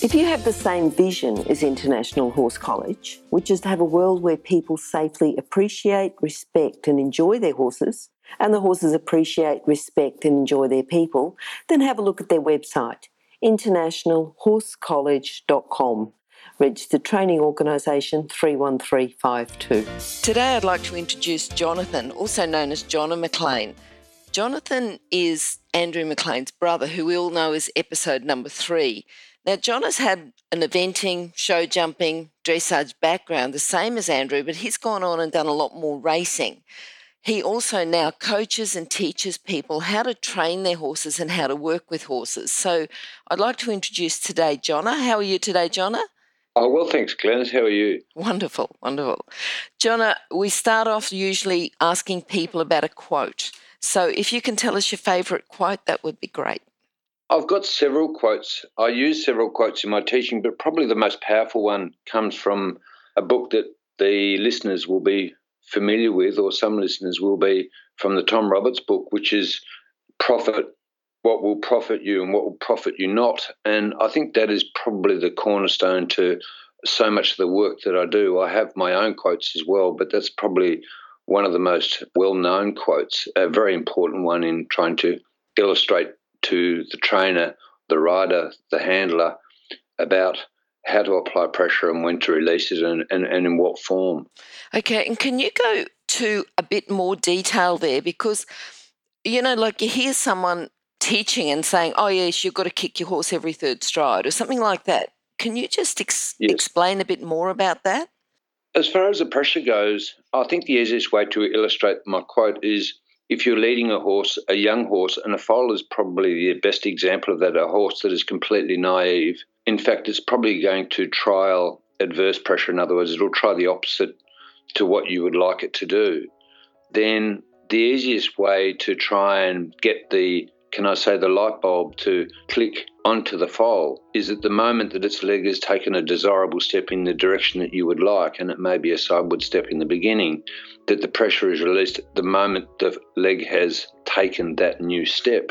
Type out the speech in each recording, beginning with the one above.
If you have the same vision as International Horse College, which is to have a world where people safely appreciate, respect, and enjoy their horses, and the horses appreciate, respect, and enjoy their people, then have a look at their website, internationalhorsecollege.com. Registered Training Organisation 31352. Today I'd like to introduce Jonathan, also known as Jonna McLean. Jonathan is Andrew McLean's brother, who we all know as episode number three. Now, John has had an eventing, show jumping, dressage background, the same as Andrew, but he's gone on and done a lot more racing. He also now coaches and teaches people how to train their horses and how to work with horses. So I'd like to introduce today Jonna. How are you today, Jonna? Oh, well, thanks, Glenys. How are you? Wonderful, wonderful. Jonna, we start off usually asking people about a quote. So if you can tell us your favourite quote, that would be great. I've got several quotes. I use several quotes in my teaching, but probably the most powerful one comes from a book that the listeners will be familiar with, or some listeners will be, from the Tom Roberts book, which is Profit What Will Profit You and What Will Profit You Not. And I think that is probably the cornerstone to so much of the work that I do. I have my own quotes as well, but that's probably one of the most well known quotes, a very important one in trying to illustrate to the trainer, the rider, the handler about how to apply pressure and when to release it and, and, and in what form. Okay, and can you go to a bit more detail there? Because, you know, like you hear someone teaching and saying, oh, yes, you've got to kick your horse every third stride or something like that. Can you just ex- yes. explain a bit more about that? As far as the pressure goes, I think the easiest way to illustrate my quote is if you're leading a horse, a young horse, and a foal is probably the best example of that, a horse that is completely naive. In fact, it's probably going to trial adverse pressure. In other words, it'll try the opposite to what you would like it to do. Then the easiest way to try and get the can I say, the light bulb to click onto the foal is at the moment that its leg has taken a desirable step in the direction that you would like, and it may be a sideward step in the beginning, that the pressure is released at the moment the leg has taken that new step.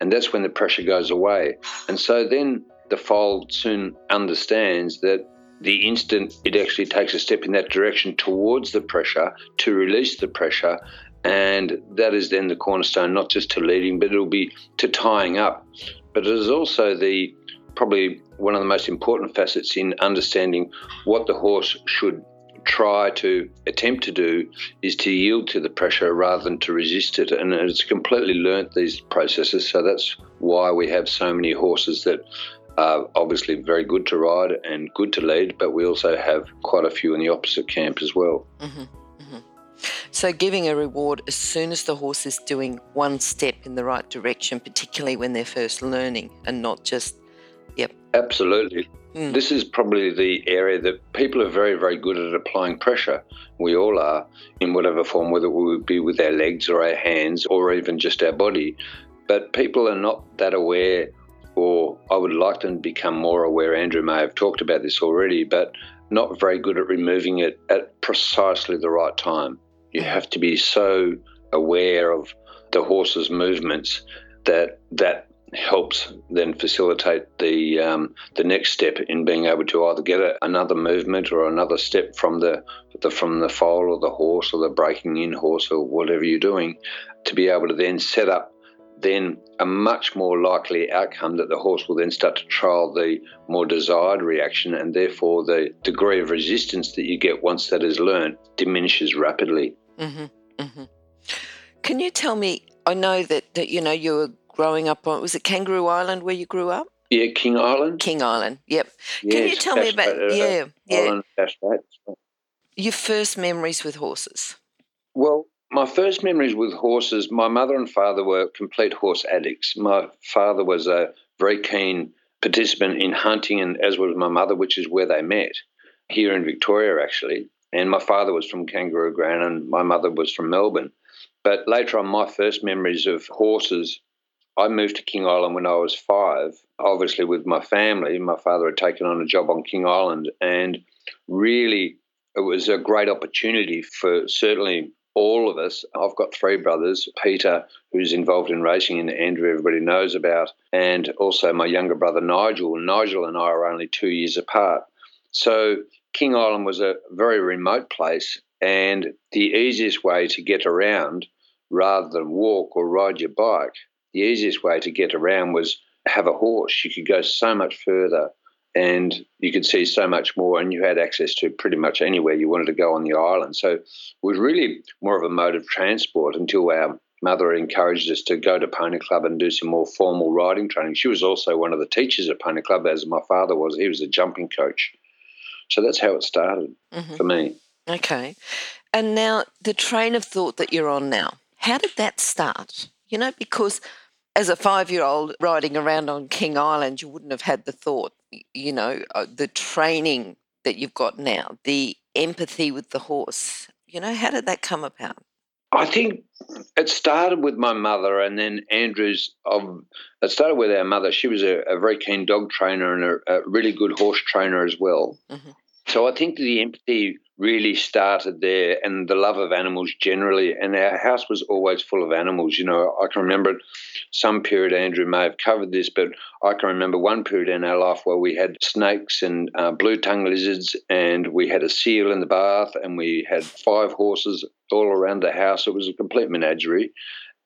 And that's when the pressure goes away. And so then the foal soon understands that the instant it actually takes a step in that direction towards the pressure to release the pressure, and that is then the cornerstone, not just to leading, but it'll be to tying up. But it is also the probably one of the most important facets in understanding what the horse should try to attempt to do is to yield to the pressure rather than to resist it. And it's completely learnt these processes. So that's why we have so many horses that are obviously very good to ride and good to lead, but we also have quite a few in the opposite camp as well. Mm-hmm. So, giving a reward as soon as the horse is doing one step in the right direction, particularly when they're first learning and not just, yep. Absolutely. Mm. This is probably the area that people are very, very good at applying pressure. We all are in whatever form, whether it would be with our legs or our hands or even just our body. But people are not that aware, or I would like them to become more aware. Andrew may have talked about this already, but not very good at removing it at precisely the right time. You have to be so aware of the horse's movements that that helps then facilitate the um, the next step in being able to either get a, another movement or another step from the, the from the foal or the horse or the breaking in horse or whatever you're doing to be able to then set up then a much more likely outcome that the horse will then start to trial the more desired reaction, and therefore the degree of resistance that you get once that is learnt diminishes rapidly. Mm-hmm, mm-hmm. Can you tell me? I know that, that you know you were growing up on was it Kangaroo Island where you grew up? Yeah, King Island. King Island. Yep. Yes, Can you tell me about uh, yeah yeah your first memories with horses? Well, my first memories with horses, my mother and father were complete horse addicts. My father was a very keen participant in hunting, and as was my mother, which is where they met here in Victoria, actually. And my father was from Kangaroo Ground and my mother was from Melbourne. But later on, my first memories of horses, I moved to King Island when I was five, obviously with my family. My father had taken on a job on King Island, and really it was a great opportunity for certainly all of us. I've got three brothers Peter, who's involved in racing, and Andrew, everybody knows about, and also my younger brother Nigel. Nigel and I are only two years apart. So King Island was a very remote place, and the easiest way to get around rather than walk or ride your bike, the easiest way to get around was have a horse. You could go so much further and you could see so much more, and you had access to pretty much anywhere you wanted to go on the island. So it was really more of a mode of transport until our mother encouraged us to go to Pony Club and do some more formal riding training. She was also one of the teachers at Pony Club, as my father was. He was a jumping coach. So that's how it started mm-hmm. for me. Okay. And now the train of thought that you're on now, how did that start? You know, because as a five year old riding around on King Island, you wouldn't have had the thought, you know, uh, the training that you've got now, the empathy with the horse. You know, how did that come about? I think it started with my mother, and then Andrew's. Um, it started with our mother. She was a, a very keen dog trainer and a, a, really good horse trainer as well. Mm-hmm. So I think the empathy really started there and the love of animals generally. And our house was always full of animals. You know, I can remember some period, Andrew may have covered this, but I can remember one period in our life where we had snakes and uh, blue tongue lizards and we had a seal in the bath and we had five horses all around the house. It was a complete menagerie.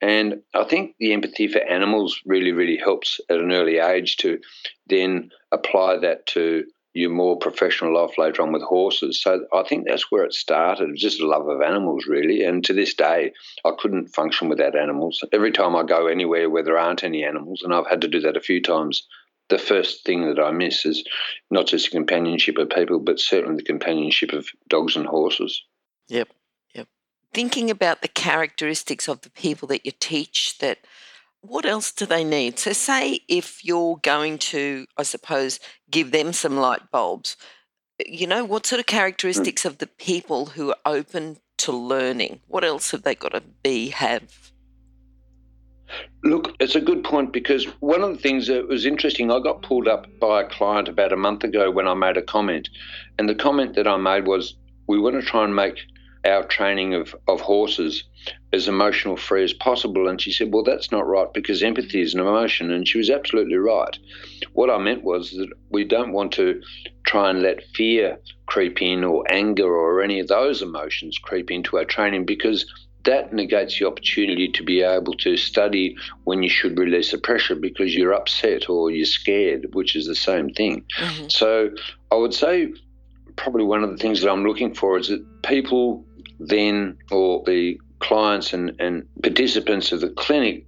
And I think the empathy for animals really, really helps at an early age to then apply that to your more professional life later on with horses. So I think that's where it started, just a love of animals, really. And to this day, I couldn't function without animals. Every time I go anywhere where there aren't any animals, and I've had to do that a few times, the first thing that I miss is not just the companionship of people, but certainly the companionship of dogs and horses. Yep, yep. Thinking about the characteristics of the people that you teach that – what else do they need? So, say if you're going to, I suppose, give them some light bulbs, you know, what sort of hmm. characteristics of the people who are open to learning? What else have they got to be, have? Look, it's a good point because one of the things that was interesting, I got pulled up by a client about a month ago when I made a comment. And the comment that I made was, we want to try and make our training of, of horses as emotional free as possible. And she said, Well, that's not right because empathy is an emotion. And she was absolutely right. What I meant was that we don't want to try and let fear creep in or anger or any of those emotions creep into our training because that negates the opportunity to be able to study when you should release the pressure because you're upset or you're scared, which is the same thing. Mm-hmm. So I would say probably one of the things that I'm looking for is that people then, or the clients and, and participants of the clinic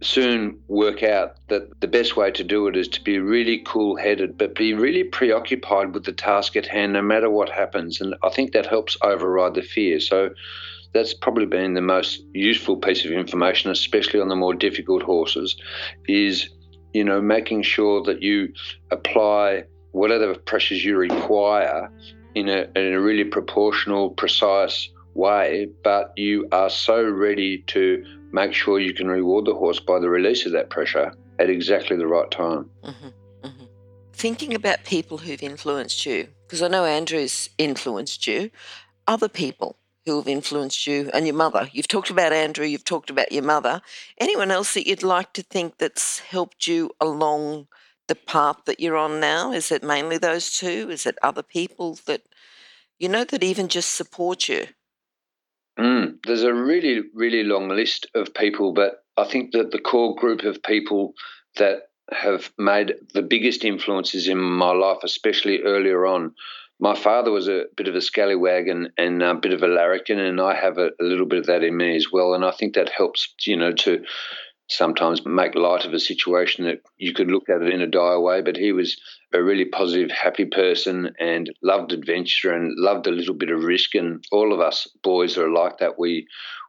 soon work out that the best way to do it is to be really cool headed, but be really preoccupied with the task at hand no matter what happens. And I think that helps override the fear. So that's probably been the most useful piece of information, especially on the more difficult horses, is you know making sure that you apply whatever pressures you require in a, in a really proportional, precise way, but you are so ready to make sure you can reward the horse by the release of that pressure at exactly the right time. Mm-hmm, mm-hmm. Thinking about people who've influenced you, because I know Andrew's influenced you, other people who have influenced you, and your mother. You've talked about Andrew, you've talked about your mother. Anyone else that you'd like to think that's helped you along the path that you're on now? Is it mainly those two? Is it other people that, you know, that even just support you? Mm, there's a really, really long list of people, but I think that the core group of people that have made the biggest influences in my life, especially earlier on. My father was a bit of a scallywag and, and a bit of a larrikin, and I have a, a little bit of that in me as well. And I think that helps, you know, to sometimes make light of a situation that you could look at it in a dire way. But he was a really positive, happy person and loved adventure and loved a little bit of risk. And all of us boys are like that. We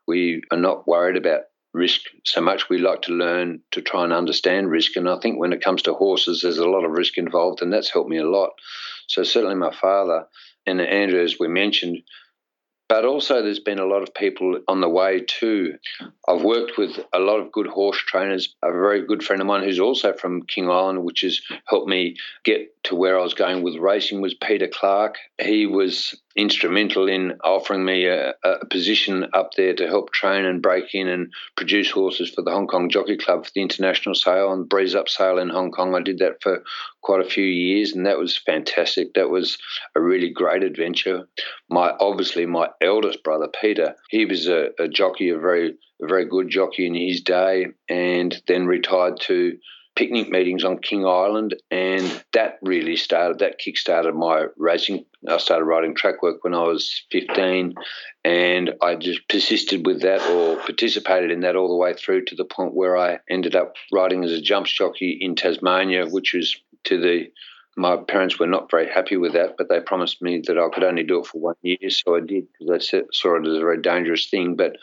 we are not worried about risk so much. We like to learn to try and understand risk. And I think when it comes to horses, there's a lot of risk involved, and that's helped me a lot. So certainly my father and Andrew, as we mentioned, but also, there's been a lot of people on the way too. I've worked with a lot of good horse trainers. A very good friend of mine who's also from King Island, which has helped me get to where I was going with racing, was Peter Clark. He was instrumental in offering me a, a, position up there to help train and break in and produce horses for the Hong Kong Jockey Club for the international sale and breeze up sale in Hong Kong. I did that for quite a few years, and that was fantastic. That was a really great adventure. My obviously my eldest brother Peter, he was a, a jockey, a very a very good jockey in his day, and then retired to picnic meetings on King Island, and that really started, that kick-started my racing. I started riding track work when I was 15, and I just persisted with that or participated in that all the way through to the point where I ended up riding as a jumps jockey in Tasmania, which was to the my parents were not very happy with that, but they promised me that I could only do it for one year, so I did because they saw it as a very dangerous thing. But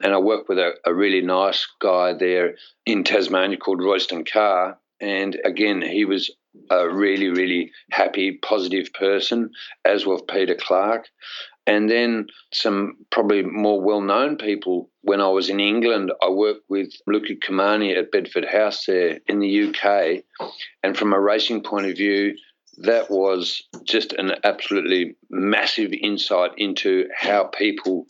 and I worked with a, a really nice guy there in Tasmania called Royston Carr. And again, he was a really, really happy, positive person, as was Peter Clark. And then some probably more well known people. When I was in England, I worked with Luca Cumani at Bedford House there in the UK. And from a racing point of view, that was just an absolutely massive insight into how people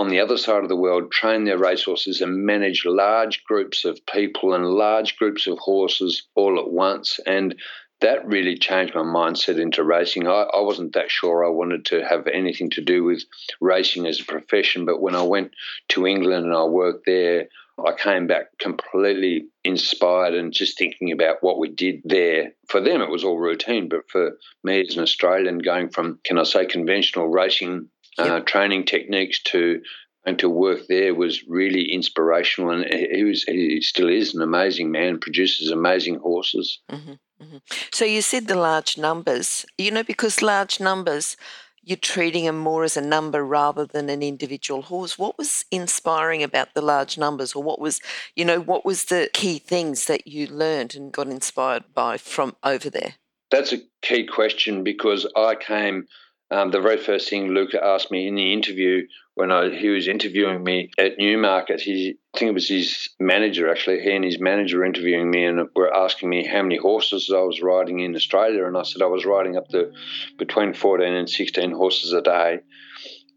on the other side of the world train their racehorses and manage large groups of people and large groups of horses all at once. And that really changed my mindset into racing. I, I, wasn't that sure I wanted to have anything to do with racing as a profession, but when I went to England and I worked there, I came back completely inspired and just thinking about what we did there. For them, it was all routine, but for me as an Australian, going from, can I say, conventional racing uh, training techniques to and to work there was really inspirational. And he was he still is an amazing man, produces amazing horses. Mm-hmm, mm-hmm. So you said the large numbers, you know, because large numbers. You're treating them more as a number rather than an individual horse. What was inspiring about the large numbers, or what was, you know, what was the key things that you learned and got inspired by from over there? That's a key question because I came um, the very first thing Luca asked me in the interview when I, he was interviewing me at Newmarket, he, I think it was his manager actually, he and his manager were interviewing me and were asking me how many horses I was riding in Australia. And I said I was riding up to between 14 and 16 horses a day.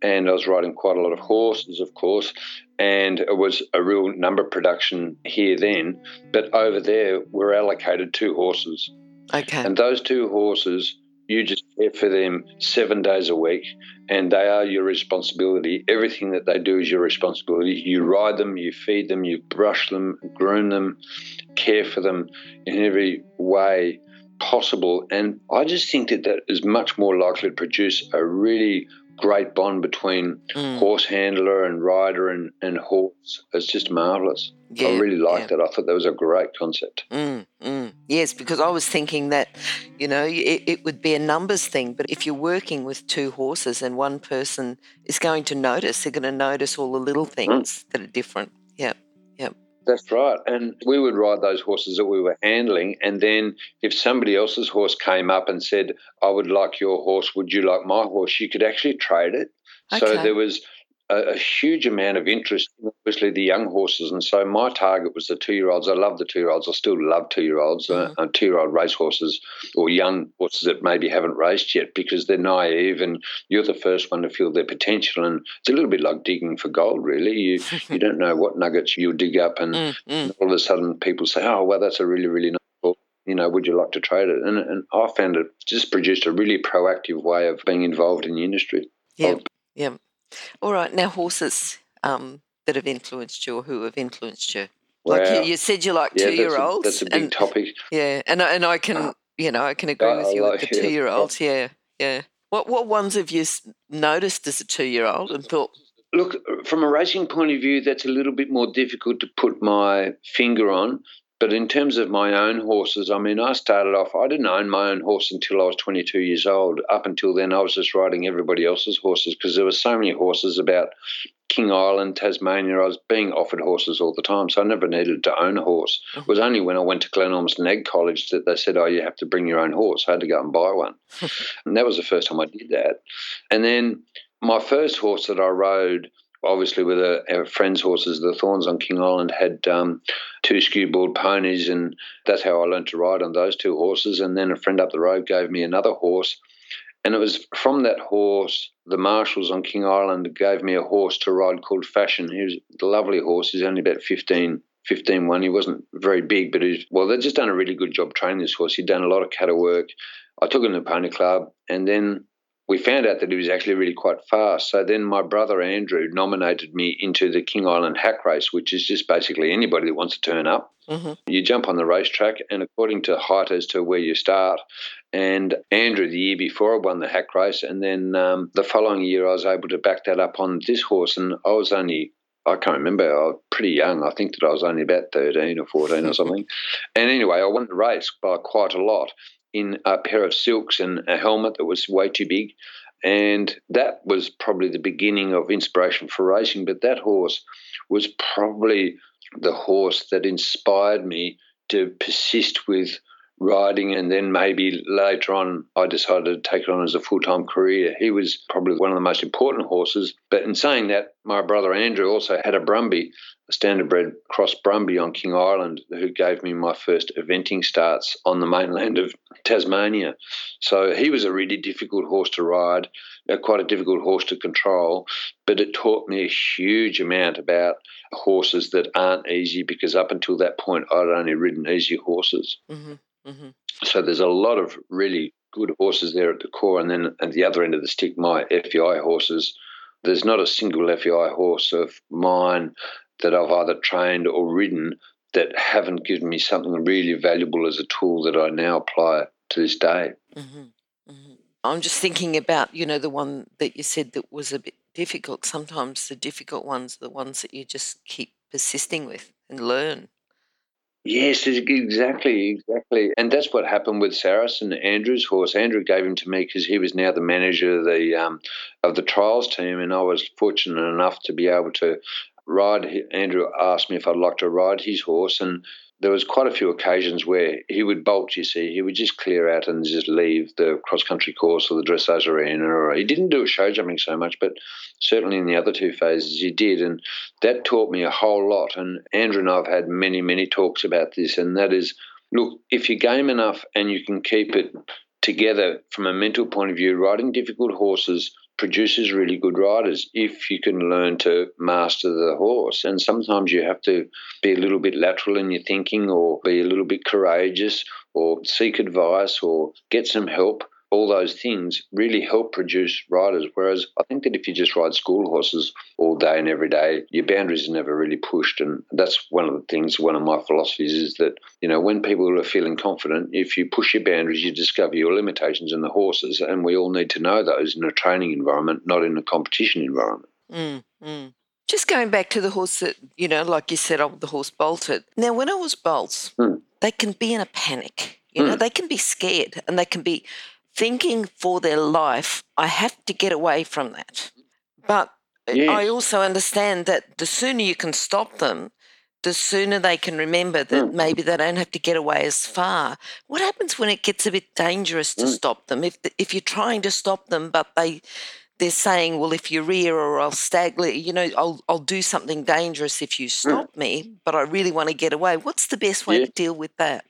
And I was riding quite a lot of horses, of course. And it was a real number production here then. But over there, we're allocated two horses. Okay. And those two horses you just care for them seven days a week, and they are your responsibility. Everything that they do is your responsibility. You ride them, you feed them, you brush them, groom them, care for them in every way possible. And I just think that that is much more likely to produce a really great bond between mm. horse handler and rider and, and horse. It's just marvellous. Yeah, I really liked yeah. it. I thought that was a great concept. Mm, mm. Yes, because I was thinking that, you know, it, it, would be a numbers thing, but if you're working with two horses and one person is going to notice, they're going to notice all the little mm. things that are different. Yeah. That's right. And we would ride those horses that we were handling. And then if somebody else's horse came up and said, I would like your horse, would you like my horse? You could actually trade it. Okay. So there was a, a, huge amount of interest, especially the young horses. And so my target was the two year olds. I love the two year olds. I still love two year olds, uh, mm-hmm. uh, two year old race horses or young horses that maybe haven't raced yet because they're naive and you're the first one to feel their potential. And it's a little bit like digging for gold, really. You, you don't know what nuggets you'll dig up. And, mm-hmm. and all of a sudden people say, oh, well, that's a really, really nice you know, would you like to trade it? And, and I found it just produced a really proactive way of being involved in the industry. Yeah, yeah. All right, now horses um, that have influenced you or who have influenced you. Like you, you, said, you like yeah, two-year-olds. That's a, that's a big and, topic. Yeah, and and I can, you know, I can agree uh, with you like, with the two-year-olds. Yeah, yeah. What what ones have you noticed as a two-year-old and thought? Look, from a racing point of view, that's a little bit more difficult to put my finger on. But in terms of my own horses, I mean, I started off, I didn't own my own horse until I was 22 years old. Up until then, I was just riding everybody else's horses because there were so many horses about King Island, Tasmania, I was being offered horses all the time, so I never needed to own a horse. Mm-hmm. It was only when I went to Glenormiston Ag College that they said, "Oh, you have to bring your own horse." I had to go and buy one, and that was the first time I did that. And then my first horse that I rode obviously with a, our friends' horses, the Thorns on King Island had um, two skewbald ponies, and that's how I learned to ride on those two horses. And then a friend up the road gave me another horse, and it was from that horse, the marshals on King Island gave me a horse to ride called Fashion. He was a lovely horse. He's only about 15, 15 one. He wasn't very big, but he's, well, they'd just done a really good job training this horse. He'd done a lot of cattle work. I took him to the pony club, and then we found out that he was actually really quite fast. So then my brother Andrew nominated me into the King Island hack race, which is just basically anybody that wants to turn up. Mm-hmm. You jump on the racetrack, and according to height as to where you start. And Andrew, the year before, I won the hack race. And then um, the following year, I was able to back that up on this horse. And I was only I can't remember. I was pretty young. I think that I was only about 13 or 14 or something. and anyway, I won the race by quite a lot in a pair of silks and a helmet that was way too big. And that was probably the beginning of inspiration for racing. But that horse was probably the horse that inspired me to persist with riding and then maybe later on I decided to take it on as a full-time career. He was probably one of the most important horses. But in saying that, my brother Andrew also had a Brumby a standardbred cross Brumby on King Island who gave me my first eventing starts on the mainland of Tasmania. So he was a really difficult horse to ride, quite a difficult horse to control, but it taught me a huge amount about horses that aren't easy because up until that point I'd only ridden easy horses. Mm-hmm. Mm-hmm. So there's a lot of really good horses there at the core, and then at the other end of the stick, my FEI horses. There's not a single FEI horse of mine that I've either trained or ridden that haven't given me something really valuable as a tool that I now apply to this day. Mm-hmm. Mm-hmm. I'm just thinking about, you know, the one that you said that was a bit difficult. Sometimes the difficult ones are the ones that you just keep persisting with and learn. Yes, exactly, exactly. And that's what happened with Saracen, Andrew's horse. Andrew gave him to me because he was now the manager of the um, of the trials team, and I was fortunate enough to be able to ride. Andrew asked me if I'd like to ride his horse, and there was quite a few occasions where he would bolt. You see, he would just clear out and just leave the cross country course or the dressage arena. Or he didn't do show jumping so much, but certainly in the other two phases he did, and that taught me a whole lot. And Andrew and I've had many, many talks about this, and that is, look, if you're game enough and you can keep it together from a mental point of view, riding difficult horses produces really good riders if you can learn to master the horse. And sometimes you have to be a little bit lateral in your thinking or be a little bit courageous or seek advice or get some help all those things really help produce riders. Whereas I think that if you just ride school horses all day and every day, your boundaries are never really pushed. And that's one of the things, one of my philosophies is that, you know, when people are feeling confident, if you push your boundaries, you discover your limitations in the horses. And we all need to know those in a training environment, not in a competition environment. Mm, mm. Just going back to the horse that, you know, like you said, oh, the horse bolted. Now, when a horse bolts, mm. they can be in a panic. You know, mm. they can be scared and they can be thinking for their life, I have to get away from that. But yes. I also understand that the sooner you can stop them, the sooner they can remember that mm. maybe they don't have to get away as far. What happens when it gets a bit dangerous to mm. stop them? If if you're trying to stop them, but they they're saying, well, if you rear or I'll stagger, you know, I'll I'll do something dangerous if you mm. stop mm. me, but I really want to get away. What's the best way yeah. to deal with that?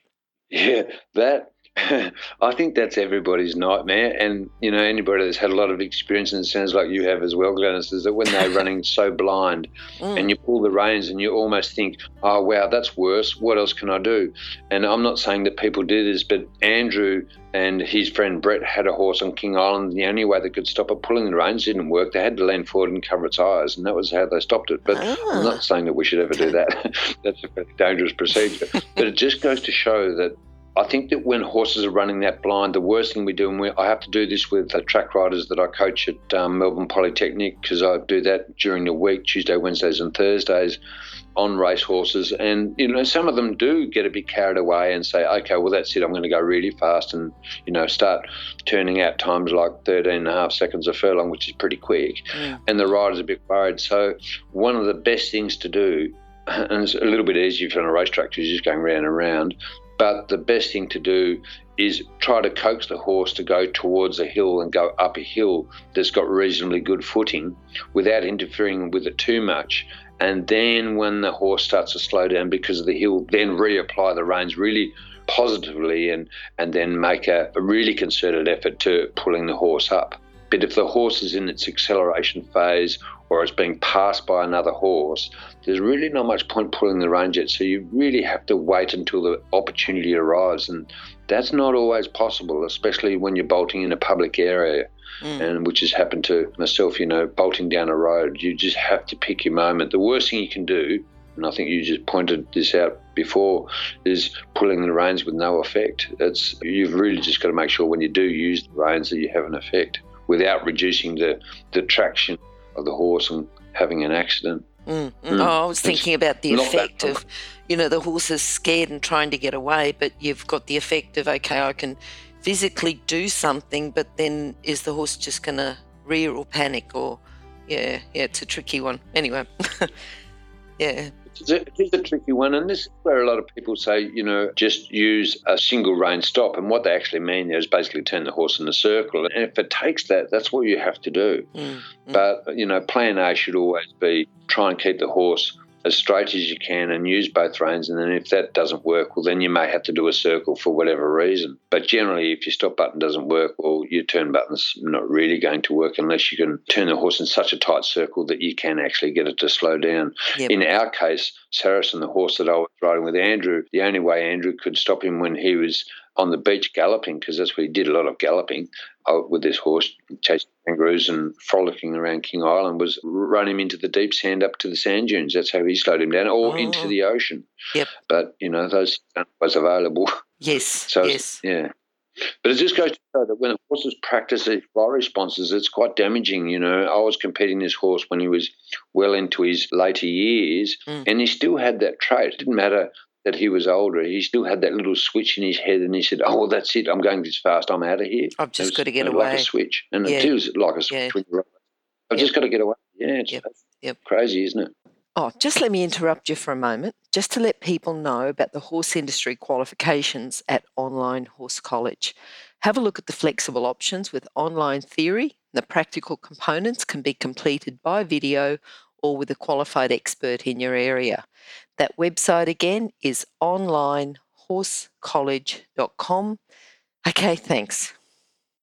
Yeah, that I think that's everybody's nightmare. And, you know, anybody that's had a lot of experience, and it sounds like you have as well, Glenys, is that when they're running so blind mm. and you pull the reins and you almost think, oh, wow, that's worse. What else can I do? And I'm not saying that people do this, but Andrew and his friend Brett had a horse on King Island. And the only way they could stop it pulling the reins didn't work. They had to lean forward and cover its eyes, and that was how they stopped it. But ah. I'm not saying that we should ever do that. that's a very dangerous procedure. but it just goes to show that I think that when horses are running that blind, the worst thing we do, and we, I have to do this with the track riders that I coach at um, Melbourne Polytechnic because I do that during the week, Tuesday, Wednesdays, and Thursdays on race horses. And, you know, some of them do get a bit carried away and say, okay, well, that's it. I'm going to go really fast and, you know, start turning out times like 13 and a half seconds a furlong, which is pretty quick. Yeah. And the rider's a bit worried. So, one of the best things to do, and it's a little bit easier if you're on a racetrack because you're just going round and round, but the best thing to do is try to coax the horse to go towards a hill and go up a hill that's got reasonably good footing without interfering with it too much and then when the horse starts to slow down because of the hill, then reapply the reins really positively and, and then make a, a really concerted effort to pulling the horse up. But if the horse is in its acceleration phase or it's being passed by another horse, there's really not much point pulling the reins yet. So you really have to wait until the opportunity arrives. And that's not always possible, especially when you're bolting in a public area mm. and which has happened to myself, you know, bolting down a road. You just have to pick your moment. The worst thing you can do, and I think you just pointed this out before, is pulling the reins with no effect. It's you've really just got to make sure when you do use the reins that you have an effect without reducing the, the traction of the horse and having an accident. Mm, mm. Oh, I was thinking about the effect of, you know, the horse is scared and trying to get away, but you've got the effect of, okay, I can physically do something, but then is the horse just going to rear or panic or, yeah, yeah, it's a tricky one. Anyway, yeah. Is a tricky one, and this is where a lot of people say, you know, just use a single rein stop. And what they actually mean there is basically turn the horse in a circle. And if it takes that, that's what you have to do. Mm, mm. But, you know, plan A should always be try and keep the horse as straight as you can and use both reins. And then if that doesn't work, well, then you may have to do a circle for whatever reason. But generally, if your stop button doesn't work, well, your turn button's not really going to work unless you can turn the horse in such a tight circle that you can actually get it to slow down. Yep. In our case, Saracen, the horse that I was riding with Andrew, the only way Andrew could stop him when he was on the beach galloping because that's what he did a lot of galloping uh, with this horse, chasing kangaroos and frolicking around King Island, was run him into the deep sand up to the sand dunes. That's how he slowed him down, or oh. into the ocean. Yep. But you know those was available. Yes. so yes. Yeah. But it just goes to show that when horses practice these fly responses, it's quite damaging. You know, I was competing this horse when he was well into his later years, mm. and he still had that trait. It didn't matter that he was older, he still had that little switch in his head, and he said, "Oh, well, that's it. I'm going this fast. I'm out of here. I've just was, got to get away." Like a switch, and yeah. it feels like a switch. Yeah. I've yep. just got to get away. Yeah, it's yep. Yep. crazy, isn't it? Oh, just let me interrupt you for a moment, just to let people know about the horse industry qualifications at Online Horse College. Have a look at the flexible options with online theory. The practical components can be completed by video or with a qualified expert in your area. That website again is onlinehorsecollege.com. Okay, thanks.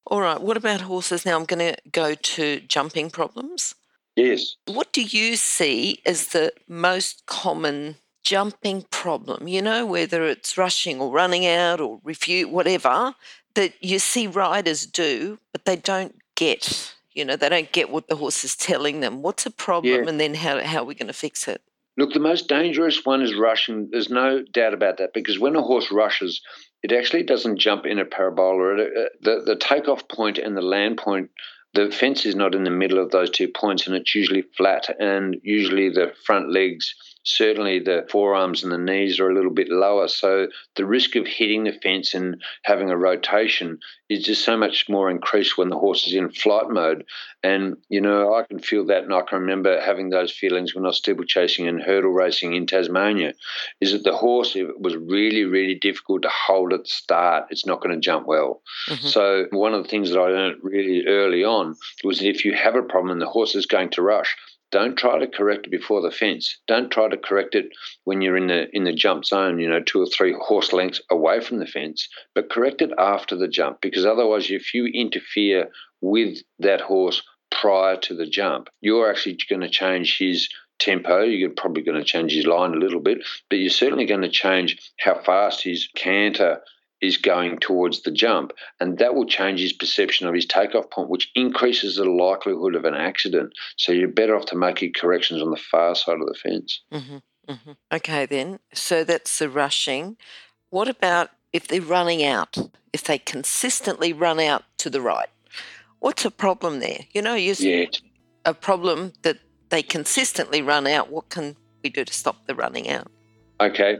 All right, what about horses? Now I'm going to go to jumping problems. Yes. What do you see as the most common jumping problem? You know, whether it's rushing or running out or refute, whatever, that you see riders do, but they don't get. You know, they don't get what the horse is telling them. What's a problem, yeah. and then how, how are we going to fix it? Look, the most dangerous one is rushing. There's no doubt about that because when a horse rushes, it actually doesn't jump in a parabola. Uh, the, the takeoff point and the land point, the fence is not in the middle of those two points and it's usually flat and usually the front legs certainly the forearms and the knees are a little bit lower. So the risk of hitting the fence and having a rotation is just so much more increased when the horse is in flight mode. And, you know, I can feel that. And I can remember having those feelings when I was steeplechasing and hurdle racing in Tasmania is that the horse, if it was really, really difficult to hold at the start, it's not going to jump well. Mm-hmm. So one of the things that I learned really early on was that if you have a problem and the horse is going to rush, don't try to correct it before the fence. Don't try to correct it when you're in the in the jump zone, you know, two or three horse lengths away from the fence, but correct it after the jump because otherwise if you interfere with that horse prior to the jump, you're actually going to change his tempo. You're probably going to change his line a little bit, but you're certainly going to change how fast his canter is going towards the jump, and that will change his perception of his takeoff point, which increases the likelihood of an accident. So you're better off to make your corrections on the far side of the fence. Mm-hmm, mm-hmm. Okay, then. So that's the rushing. What about if they're running out, if they consistently run out to the right? What's a problem there? You know, you Yeah. a problem that they consistently run out. What can we do to stop the running out? Okay.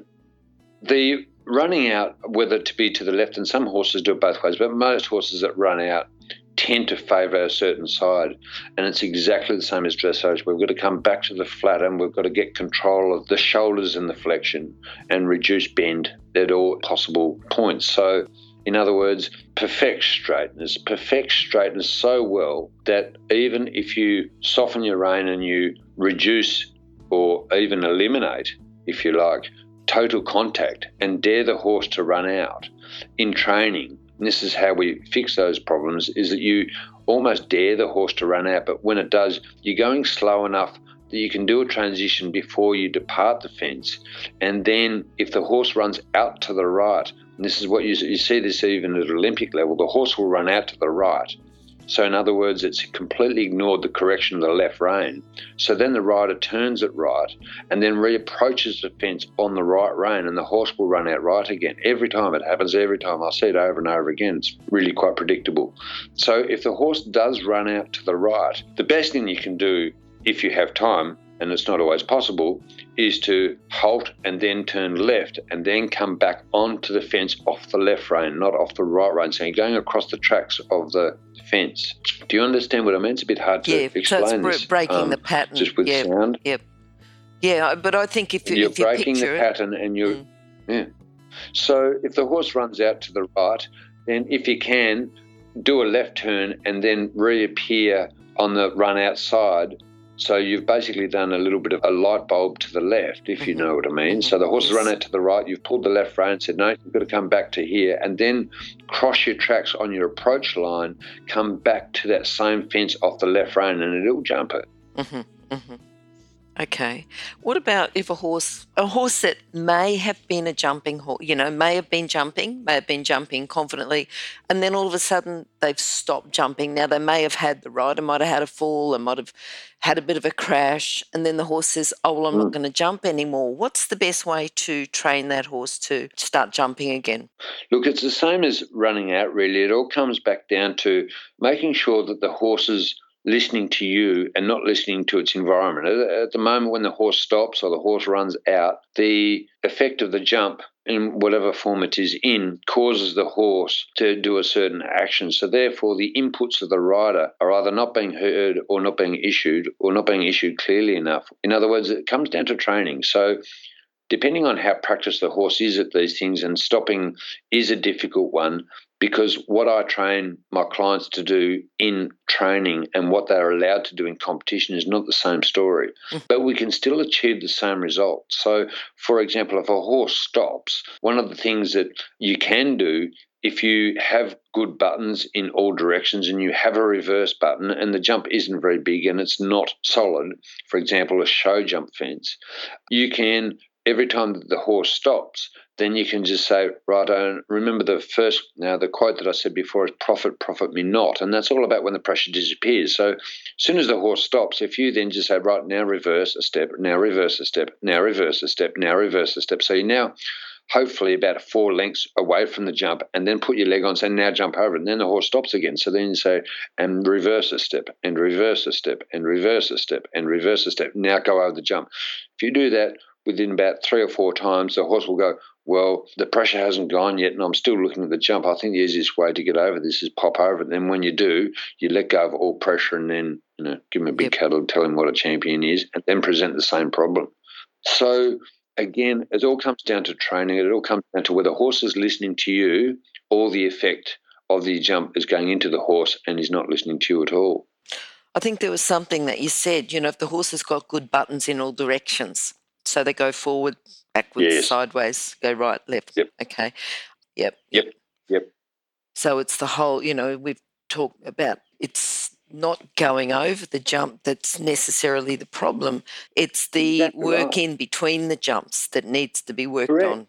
The running out, whether to be to the left, and some horses do it both ways, but most horses that run out tend to favour a certain side. And it's exactly the same as dressage. We've got to come back to the flat and we've got to get control of the shoulders and the flexion and reduce bend at all possible points. So, in other words, perfect straightness, perfect straightness so well that even if you soften your rein and you reduce or even eliminate, if you like, total contact and dare the horse to run out in training, this is how we fix those problems, is that you almost dare the horse to run out, but when it does, you're going slow enough that you can do a transition before you depart the fence. And then if the horse runs out to the right, and this is what you, you see this even at Olympic level, the horse will run out to the right. So, in other words, it's completely ignored the correction of the left rein. So then the rider turns it right and then reapproaches the fence on the right rein, and the horse will run out right again. Every time it happens, every time I see it over and over again. It's really quite predictable. So, if the horse does run out to the right, the best thing you can do if you have time, and it's not always possible, is to halt and then turn left and then come back onto the fence off the left rein, not off the right rein. So you're going across the tracks of the fence. Do you understand what I mean? It's a bit hard to yeah, so explain it's this. breaking um, the pattern. just with yeah, sound. Yep. Yeah, but I think if you, You're if you breaking the pattern and you're Mm. yeah. So if the horse runs out to the right, then if you can, do a left turn and then reappear on the run outside. So you've basically done a little bit of a light bulb to the left, if you Mhm. know what I mean. So the horse has run out to the right, you've pulled the left rein and said, no, you've got to come back to here. And then cross your tracks on your approach line, come back to that same fence off the left rein and it'll jump it. hmm hmm Okay. What about if a horse, a horse that may have been a jumping horse, you know, may have been jumping, may have been jumping confidently, and then all of a sudden they've stopped jumping. Now they may have had the rider might have had a fall, and might have had a bit of a crash, and then the horse says, "Oh well, I'm not mm. going to jump anymore." What's the best way to train that horse to start jumping again? Look, it's the same as running out, really. It all comes back down to making sure that the horse is listening to you and not listening to its environment. At, the moment when the horse stops or the horse runs out, the effect of the jump in whatever form it is in causes the horse to do a certain action. So therefore the inputs of the rider are either not being heard or not being issued or not being issued clearly enough. In other words, it comes down to training. So depending on how practiced the horse is at these things, and stopping is a difficult one because what I train my clients to do in training and what they're allowed to do in competition is not the same story, mm. but we can still achieve the same result. So, for example, if a horse stops, one of the things that you can do if you have good buttons in all directions and you have a reverse button and the jump isn't very big and it's not solid, for example, a show jump fence, you can every time that the horse stops, then you can just say, right, and remember the first, now the quote that I said before is profit, profit me not. And that's all about when the pressure disappears. So as soon as the horse stops, if you then just say, right, now reverse a step, now reverse a step, now reverse a step, now reverse a step. So you now hopefully about four lengths away from the jump and then put your leg on, say, now jump over. And then the horse stops again. So then you say, and reverse a step, and reverse a step, and reverse a step, and reverse a step. Now go over the jump. If you do that within about three or four times, the horse will go, well, the pressure hasn't gone yet, and I'm still looking at the jump. I think the easiest way to get over this is pop over it. And then when you do, you let go of all pressure and then, you know, give him a big Yep. cuddle, tell him what a champion is, and then present the same problem. So again, it all comes down to training. It all comes down to whether the horse is listening to you or the effect of the jump is going into the horse and he's not listening to you at all. I think there was something that you said, you know, if the horse has got good buttons in all directions, so they go forward, backwards, Yes. sideways, go right, left. Yep. Okay. Yep. Yep. Yep. So it's the whole, you know, we've talked about it's not going over the jump that's necessarily the problem. It's the Exactly work right. in between the jumps that needs to be worked Correct. on.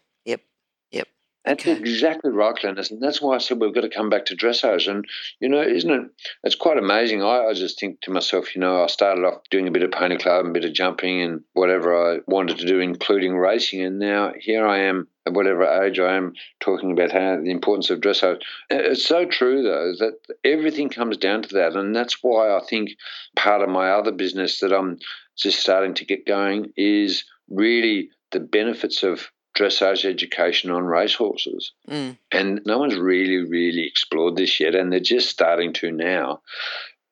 That's Okay. exactly right, Glenys. And that's why I said we've got to come back to dressage. And, you know, isn't it? It's quite amazing. I, I just think to myself, you know, I started off doing a bit of pony club and a bit of jumping and whatever I wanted to do, including racing. And now here I am at whatever age I am, talking about how the importance of dressage. It's so true, though, that everything comes down to that. And that's why I think part of my other business that I'm just starting to get going is really the benefits of dressage education on racehorses. Mm. And no one's really, really explored this yet, and they're just starting to now.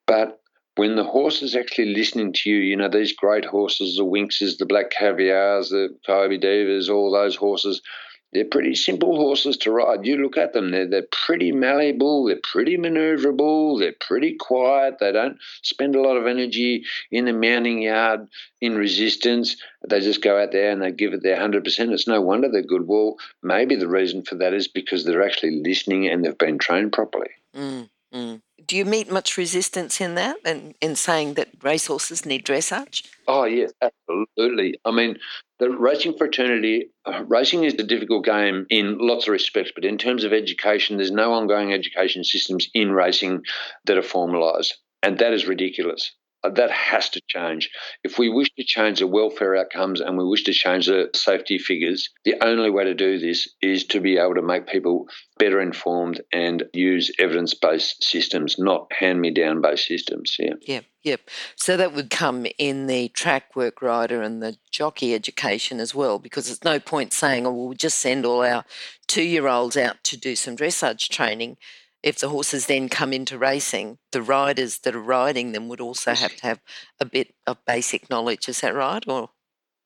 But when the horse is actually listening to you, you know, these great horses, the Winxes, the Black Caviars, the Kobe Divas, all those horses, they're pretty simple horses to ride. You look at them, they're, they're pretty malleable, they're pretty maneuverable, they're pretty quiet, they don't spend a lot of energy in the mounting yard in resistance. They just go out there and they give it their 100%. It's no wonder they're good. Well, maybe the reason for that is because they're actually listening and they've been trained properly. Mm, mm. Do you meet much resistance in that and in saying that racehorses need dressage? Oh, yes, absolutely. I mean, the racing fraternity, uh, racing is a difficult game in lots of respects, but in terms of education, there's no ongoing education systems in racing that are formalised. And that is ridiculous. Uh, that has to change. If we wish to change the welfare outcomes and we wish to change the safety figures, the only way to do this is to be able to make people better informed and use evidence based systems, not hand me down based systems. Yeah. Yep. Yep. So that would come in the track work rider and the jockey education as well, because there's no point saying, oh, we'll just send all our two year olds out to do some dressage training if the horses then come into racing, the riders that are riding them would also have to have a bit of basic knowledge. Is that right? Or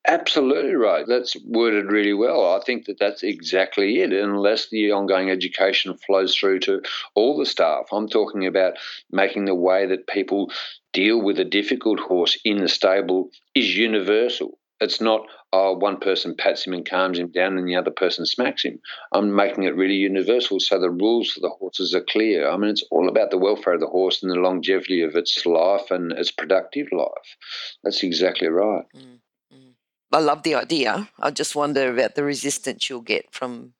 Absolutely right. That's worded really well. I think that that's exactly it. Unless the ongoing education flows through to all the staff, I'm talking about making the way that people deal with a difficult horse in the stable is universal. It's not, oh, one person pats him and calms him down and the other person smacks him. I'm making it really universal so the rules for the horses are clear. I mean, it's all about the welfare of the horse and the longevity of its life and its productive life. That's exactly right. Mm, mm. I love the idea. I just wonder about the resistance you'll get from,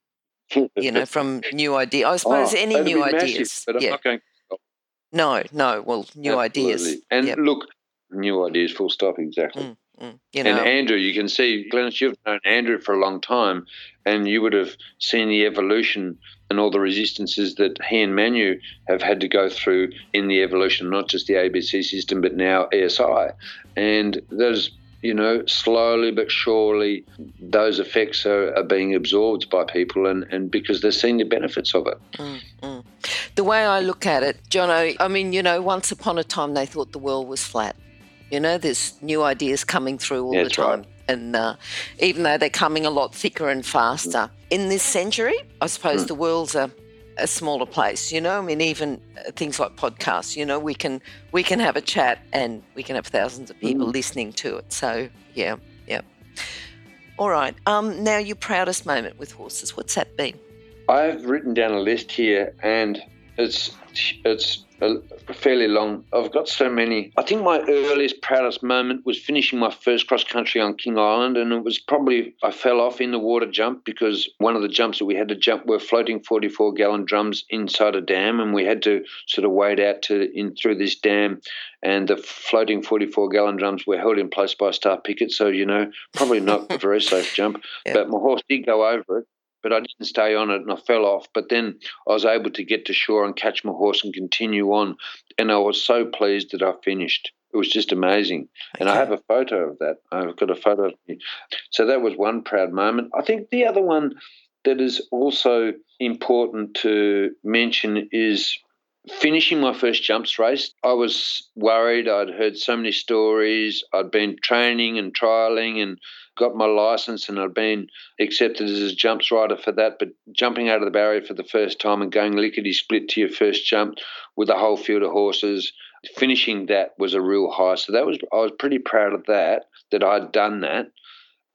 you know, from new ideas. I suppose oh, any new ideas. Massive, yeah. No, no. Well, new Absolutely. ideas. And yep. look, new ideas, full stop, exactly. Mm. Mm, you know. And Andrew, you can see, Glenys, you've known Andrew for a long time, and you would have seen the evolution and all the resistances that he and Manu have had to go through in the evolution, not just the ABC system, but now ESI. And those, you know, slowly but surely, those effects are, are being absorbed by people, and, and because they're seeing the benefits of it. Mm, mm. The way I look at it, Jono, I mean, you know, once upon a time they thought the world was flat you know, there's new ideas coming through all the time. Right. And uh, even though they're coming a lot thicker and faster, in this century, I suppose mm. the world's a, a smaller place. You know, I mean, even uh, things like podcasts. You know, we can we can have a chat and we can have thousands of people mm. listening to it. So yeah, yeah. All right. Um, now your proudest moment with horses. What's that been? I've written down a list here, and it's it's fairly long. I've got so many. I think my earliest, proudest moment was finishing my first cross country on King Island, and it was probably I fell off in the water jump because one of the jumps that we had to jump were floating 44 gallon drums inside a dam, and we had to sort of wade out to in through this dam, and the floating 44 gallon drums were held in place by star picket, so you know probably not a very safe jump. But my horse did go over it, but I didn't stay on it and I fell off. But then I was able to get to shore and catch my horse and continue on. And I was so pleased that I finished. It was just amazing. Okay. And I have a photo of that. I've got a photo of me. So that was one proud moment. I think the other one that is also important to mention is finishing my first jumps race, I was worried. I'd heard so many stories. I'd been training and trialing and got my license and I'd been accepted as a jumps rider for that. But jumping out of the barrier for the first time and going lickety split to your first jump with a whole field of horses, finishing that was a real high. So that was I was pretty proud of that that I'd done that.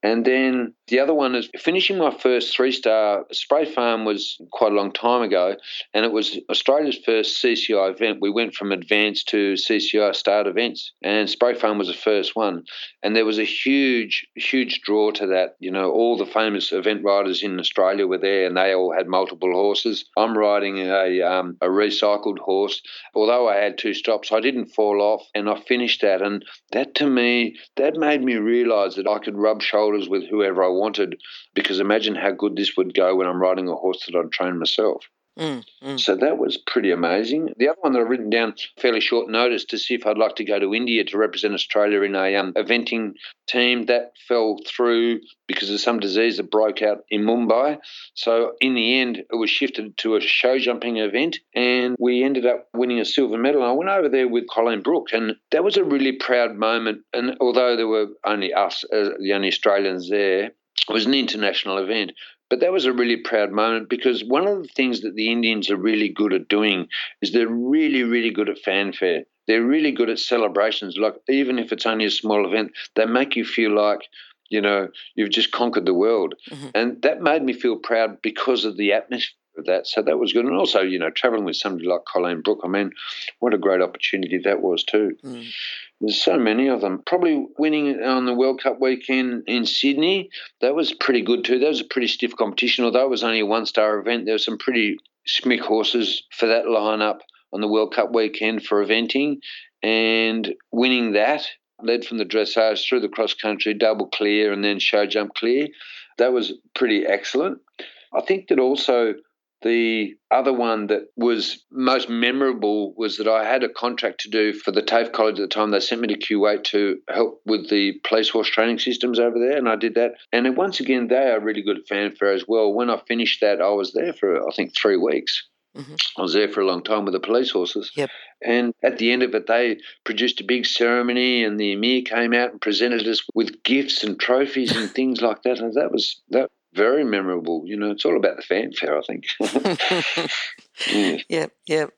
And then the other one is finishing my first three star. Spray Farm was quite a long time ago, and it was Australia's first CCI event. We went from advanced to CCI start events, and Spray Farm was the first one. And there was a huge, huge draw to that. You know, all the famous event riders in Australia were there, and they all had multiple horses. I'm riding a, um, a recycled horse. Although I had two stops, I didn't fall off, and I finished that. And that to me, that made me realise that I could rub shoulders with whoever I wanted because imagine how good this would go when I'm riding a horse that I'd trained myself. Mm, mm. So that was pretty amazing. The other one that I've written down fairly short notice to see if I'd like to go to India to represent Australia in a um, eventing team that fell through because of some disease that broke out in Mumbai. So in the end, it was shifted to a show jumping event, and we ended up winning a silver medal. I went over there with Colleen Brook, and that was a really proud moment. And although there were only us, uh, the only Australians there, it was an international event. But that was a really proud moment because one of the things that the Indians are really good at doing is they're really, really good at fanfare. They're really good at celebrations. Like, even if it's only a small event, they make you feel like, you know, you've just conquered the world. Mm-hmm. And that made me feel proud because of the atmosphere of that. So that was good. And also, you know, traveling with somebody like Colleen Brook, I mean, what a great opportunity that was, too. Mm. There's so many of them. Probably winning on the World Cup weekend in Sydney, that was pretty good too. That was a pretty stiff competition, although it was only a one star event. There were some pretty smick horses for that lineup on the World Cup weekend for eventing. And winning that, led from the dressage through the cross country, double clear, and then show jump clear. That was pretty excellent. I think that also the other one that was most memorable was that I had a contract to do for the TAFE College at the time. They sent me to Kuwait to help with the police horse training systems over there, and I did that. And once again, they are really good at fanfare as well. When I finished that, I was there for, I think, three weeks. Mhm. I was there for a long time with the police horses. Yep. And at the end of it, they produced a big ceremony, and the emir came out and presented us with gifts and trophies and things like that. And that was that very memorable. You know, it's all about the fanfare, I think. Yeah. Yep, yep.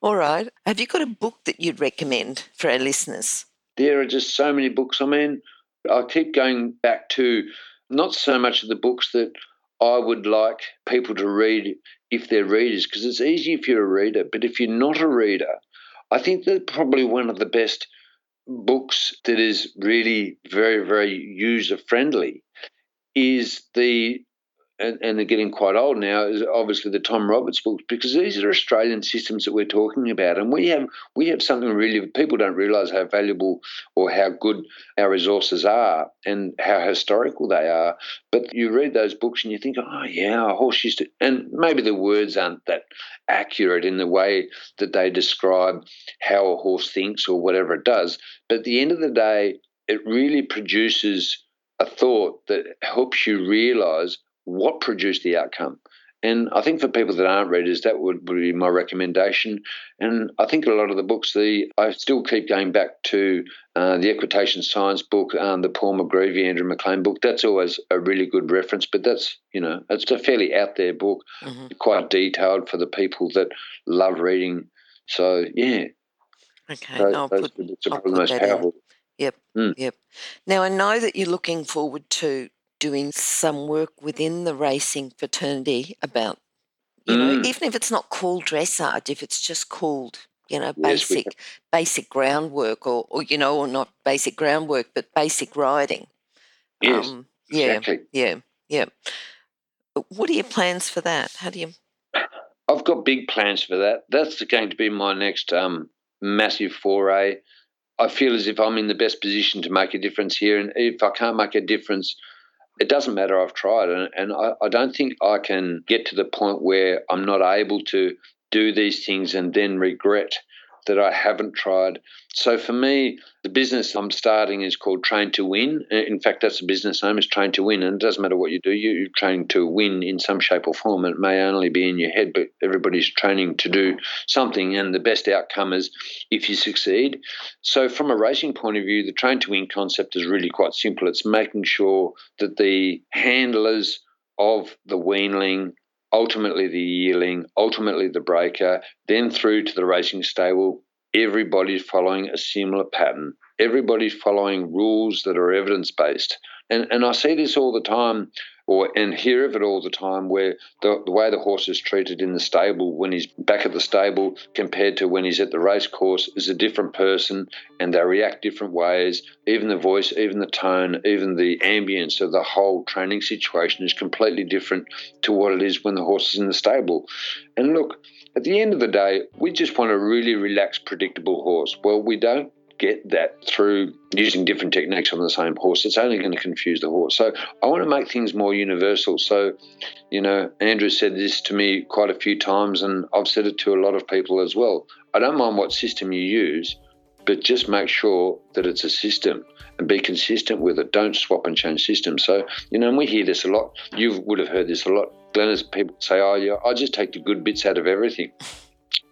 All right. Have you got a book that you'd recommend for our listeners? There are just so many books. I mean, I keep going back to not so much of the books that I would like people to read if they're readers, because it's easy if you're a reader, but if you're not a reader, I think that probably one of the best books that is really very, very user friendly is the and, and they're getting quite old now, is obviously the Tom Roberts books because these are Australian systems that we're talking about, and we have we have something really people don't realise how valuable or how good our resources are and how historical they are. But you read those books and you think, oh yeah, a horse used to, and maybe the words aren't that accurate in the way that they describe how a horse thinks or whatever it does. But at the end of the day, it really produces a thought that helps you realise what produced the outcome. And I think for people that aren't readers, that would be my recommendation. And I think a lot of the books, the I still keep going back to uh, the Equitation Science book, um, the Paul McGreevy, Andrew McLean book. That's always a really good reference. But that's you know, it's a fairly out there book, Mhm. quite detailed for the people that love reading. So yeah, Okay. those, I'll those put, I'll probably the put most that. Yep. Mm. Yep. Now I know that you're looking forward to doing some work within the racing fraternity about, you know, Mm. even if it's not called dressage, if it's just called, you know, Yes, basic basic groundwork or, or you know, or not basic groundwork, but basic riding. Yes, Um, yeah. exactly. Yeah. Yeah. What are your plans for that? How do you? I've got big plans for that. That's going to be my next um, massive foray. I feel as if I'm in the best position to make a difference here. And if I can't make a difference, it doesn't matter. I've tried. And, and I, I don't think I can get to the point where I'm not able to do these things and then regret that I haven't tried. So for me, the business I'm starting is called Train to Win. Uh, in fact, that's the business name is Train to Win, and it doesn't matter what you do. You, you're training to win in some shape or form. It may only be in your head, but everybody's training to do something, and the best outcome is if you succeed. So from a racing point of view, the Train to Win concept is really quite simple. It's making sure that the handlers of the weanling ultimately the yearling, ultimately the breaker, then through to the racing stable. Everybody's following a similar pattern. Everybody's following rules that are evidence based. And, and I see this all the time, or and hear of it all the time, where the, the way the horse is treated in the stable when he's back at the stable compared to when he's at the race course is a different person, and they react different ways. Even the voice, even the tone, even the ambience of the whole training situation is completely different to what it is when the horse is in the stable. And look, at the end of the day, we just want a really relaxed, predictable horse. Well, we don't get that through using different techniques on the same horse, it's only going to confuse the horse. So I want to make things more universal. So, you know, Andrew said this to me quite a few times, and I've said it to a lot of people as well. I don't mind what system you use, but just make sure that it's a system and be consistent with it. Don't swap and change systems. So, you know, and we hear this a lot. You would have heard this a lot. Glenn, people say, oh, yeah, I just take the good bits out of everything.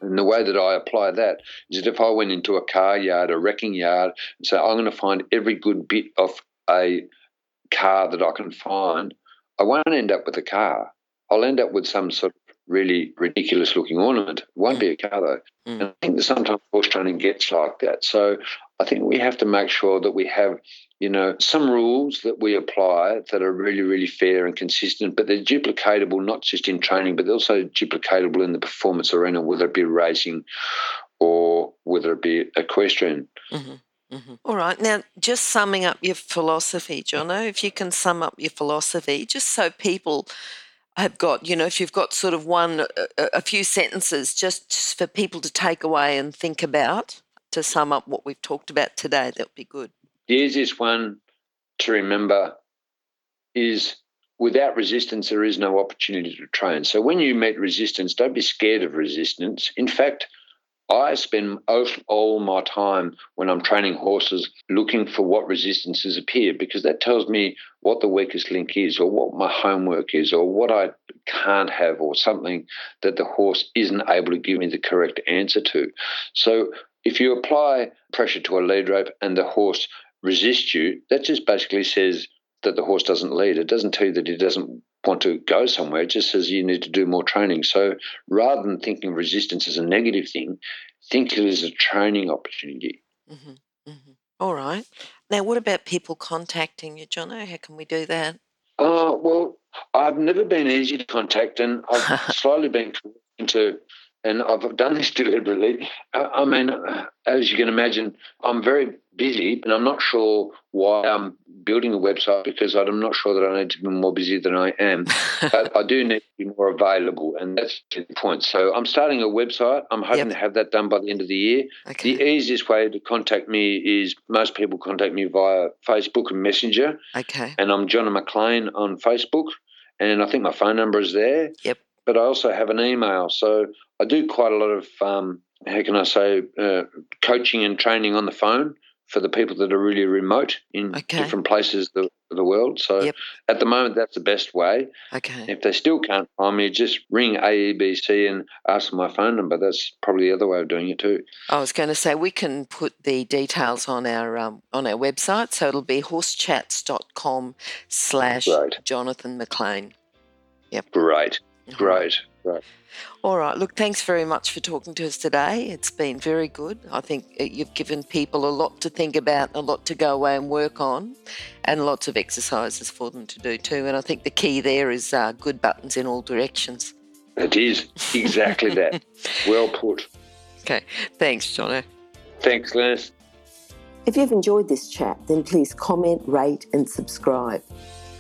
And the way that I apply that is that if I went into a car yard, a wrecking yard, and say, I'm going to find every good bit of a car that I can find, I won't end up with a car. I'll end up with some sort of really ridiculous looking ornament. It won't be a car though. Mm. And I think that sometimes horse training gets like that. So I think we have to make sure that we have, you know, some rules that we apply that are really, really fair and consistent, but they're duplicatable not just in training, but they're also duplicatable in the performance arena, whether it be racing or whether it be equestrian. Mm-hmm. Mm-hmm. All right. Now, just summing up your philosophy, Jono, if you can sum up your philosophy, just so people have got, you know, if you've got sort of one, a, a few sentences just for people to take away and think about to sum up what we've talked about today, that would be good. The easiest one to remember is without resistance, there is no opportunity to train. So when you meet resistance, don't be scared of resistance. In fact, I spend all my time when I'm training horses looking for what resistances appear because that tells me what the weakest link is or what my homework is or what I can't have or something that the horse isn't able to give me the correct answer to. So if you apply pressure to a lead rope and the horse resists you, that just basically says that the horse doesn't lead. It doesn't tell you that he doesn't want to go somewhere. It just says you need to do more training. So rather than thinking resistance as a negative thing, think of it as a training opportunity. Mm-hmm. Mm-hmm. All right. Now, what about people contacting you, Jono? How can we do that? Uh, well, I've never been easy to contact, and I've slowly been into and I've done this deliberately. Uh, I mean, as you can imagine, I'm very busy, and I'm not sure why I'm building a website because I'm not sure that I need to be more busy than I am. but I do need to be more available, and that's the point. So I'm starting a website. I'm hoping yep. to have that done by the end of the year. Okay. The easiest way to contact me is most people contact me via Facebook and Messenger. Okay. And I'm John McLean on Facebook, and I think my phone number is there. Yep but I also have an email. So I do quite a lot of, um, how can I say, uh, coaching and training on the phone for the people that are really remote in okay. different places of the, the world. So yep. at the moment, that's the best way. Okay. If they still can't find me, just ring AEBC and ask for my phone number. That's probably the other way of doing it too. I was going to say we can put the details on our um, on our website, so it'll be horsechats.com slash Jonathan McLean. Yep. Great. Great. Great. All right. Look, thanks very much for talking to us today. It's been very good. I think uh, you've given people a lot to think about, a lot to go away and work on, and lots of exercises for them to do too. And I think the key there is uh, good buttons in all directions. It is exactly that. Well put. Okay. Thanks, Jono. Thanks, Glenys. If you've enjoyed this chat, then please comment, rate, and subscribe.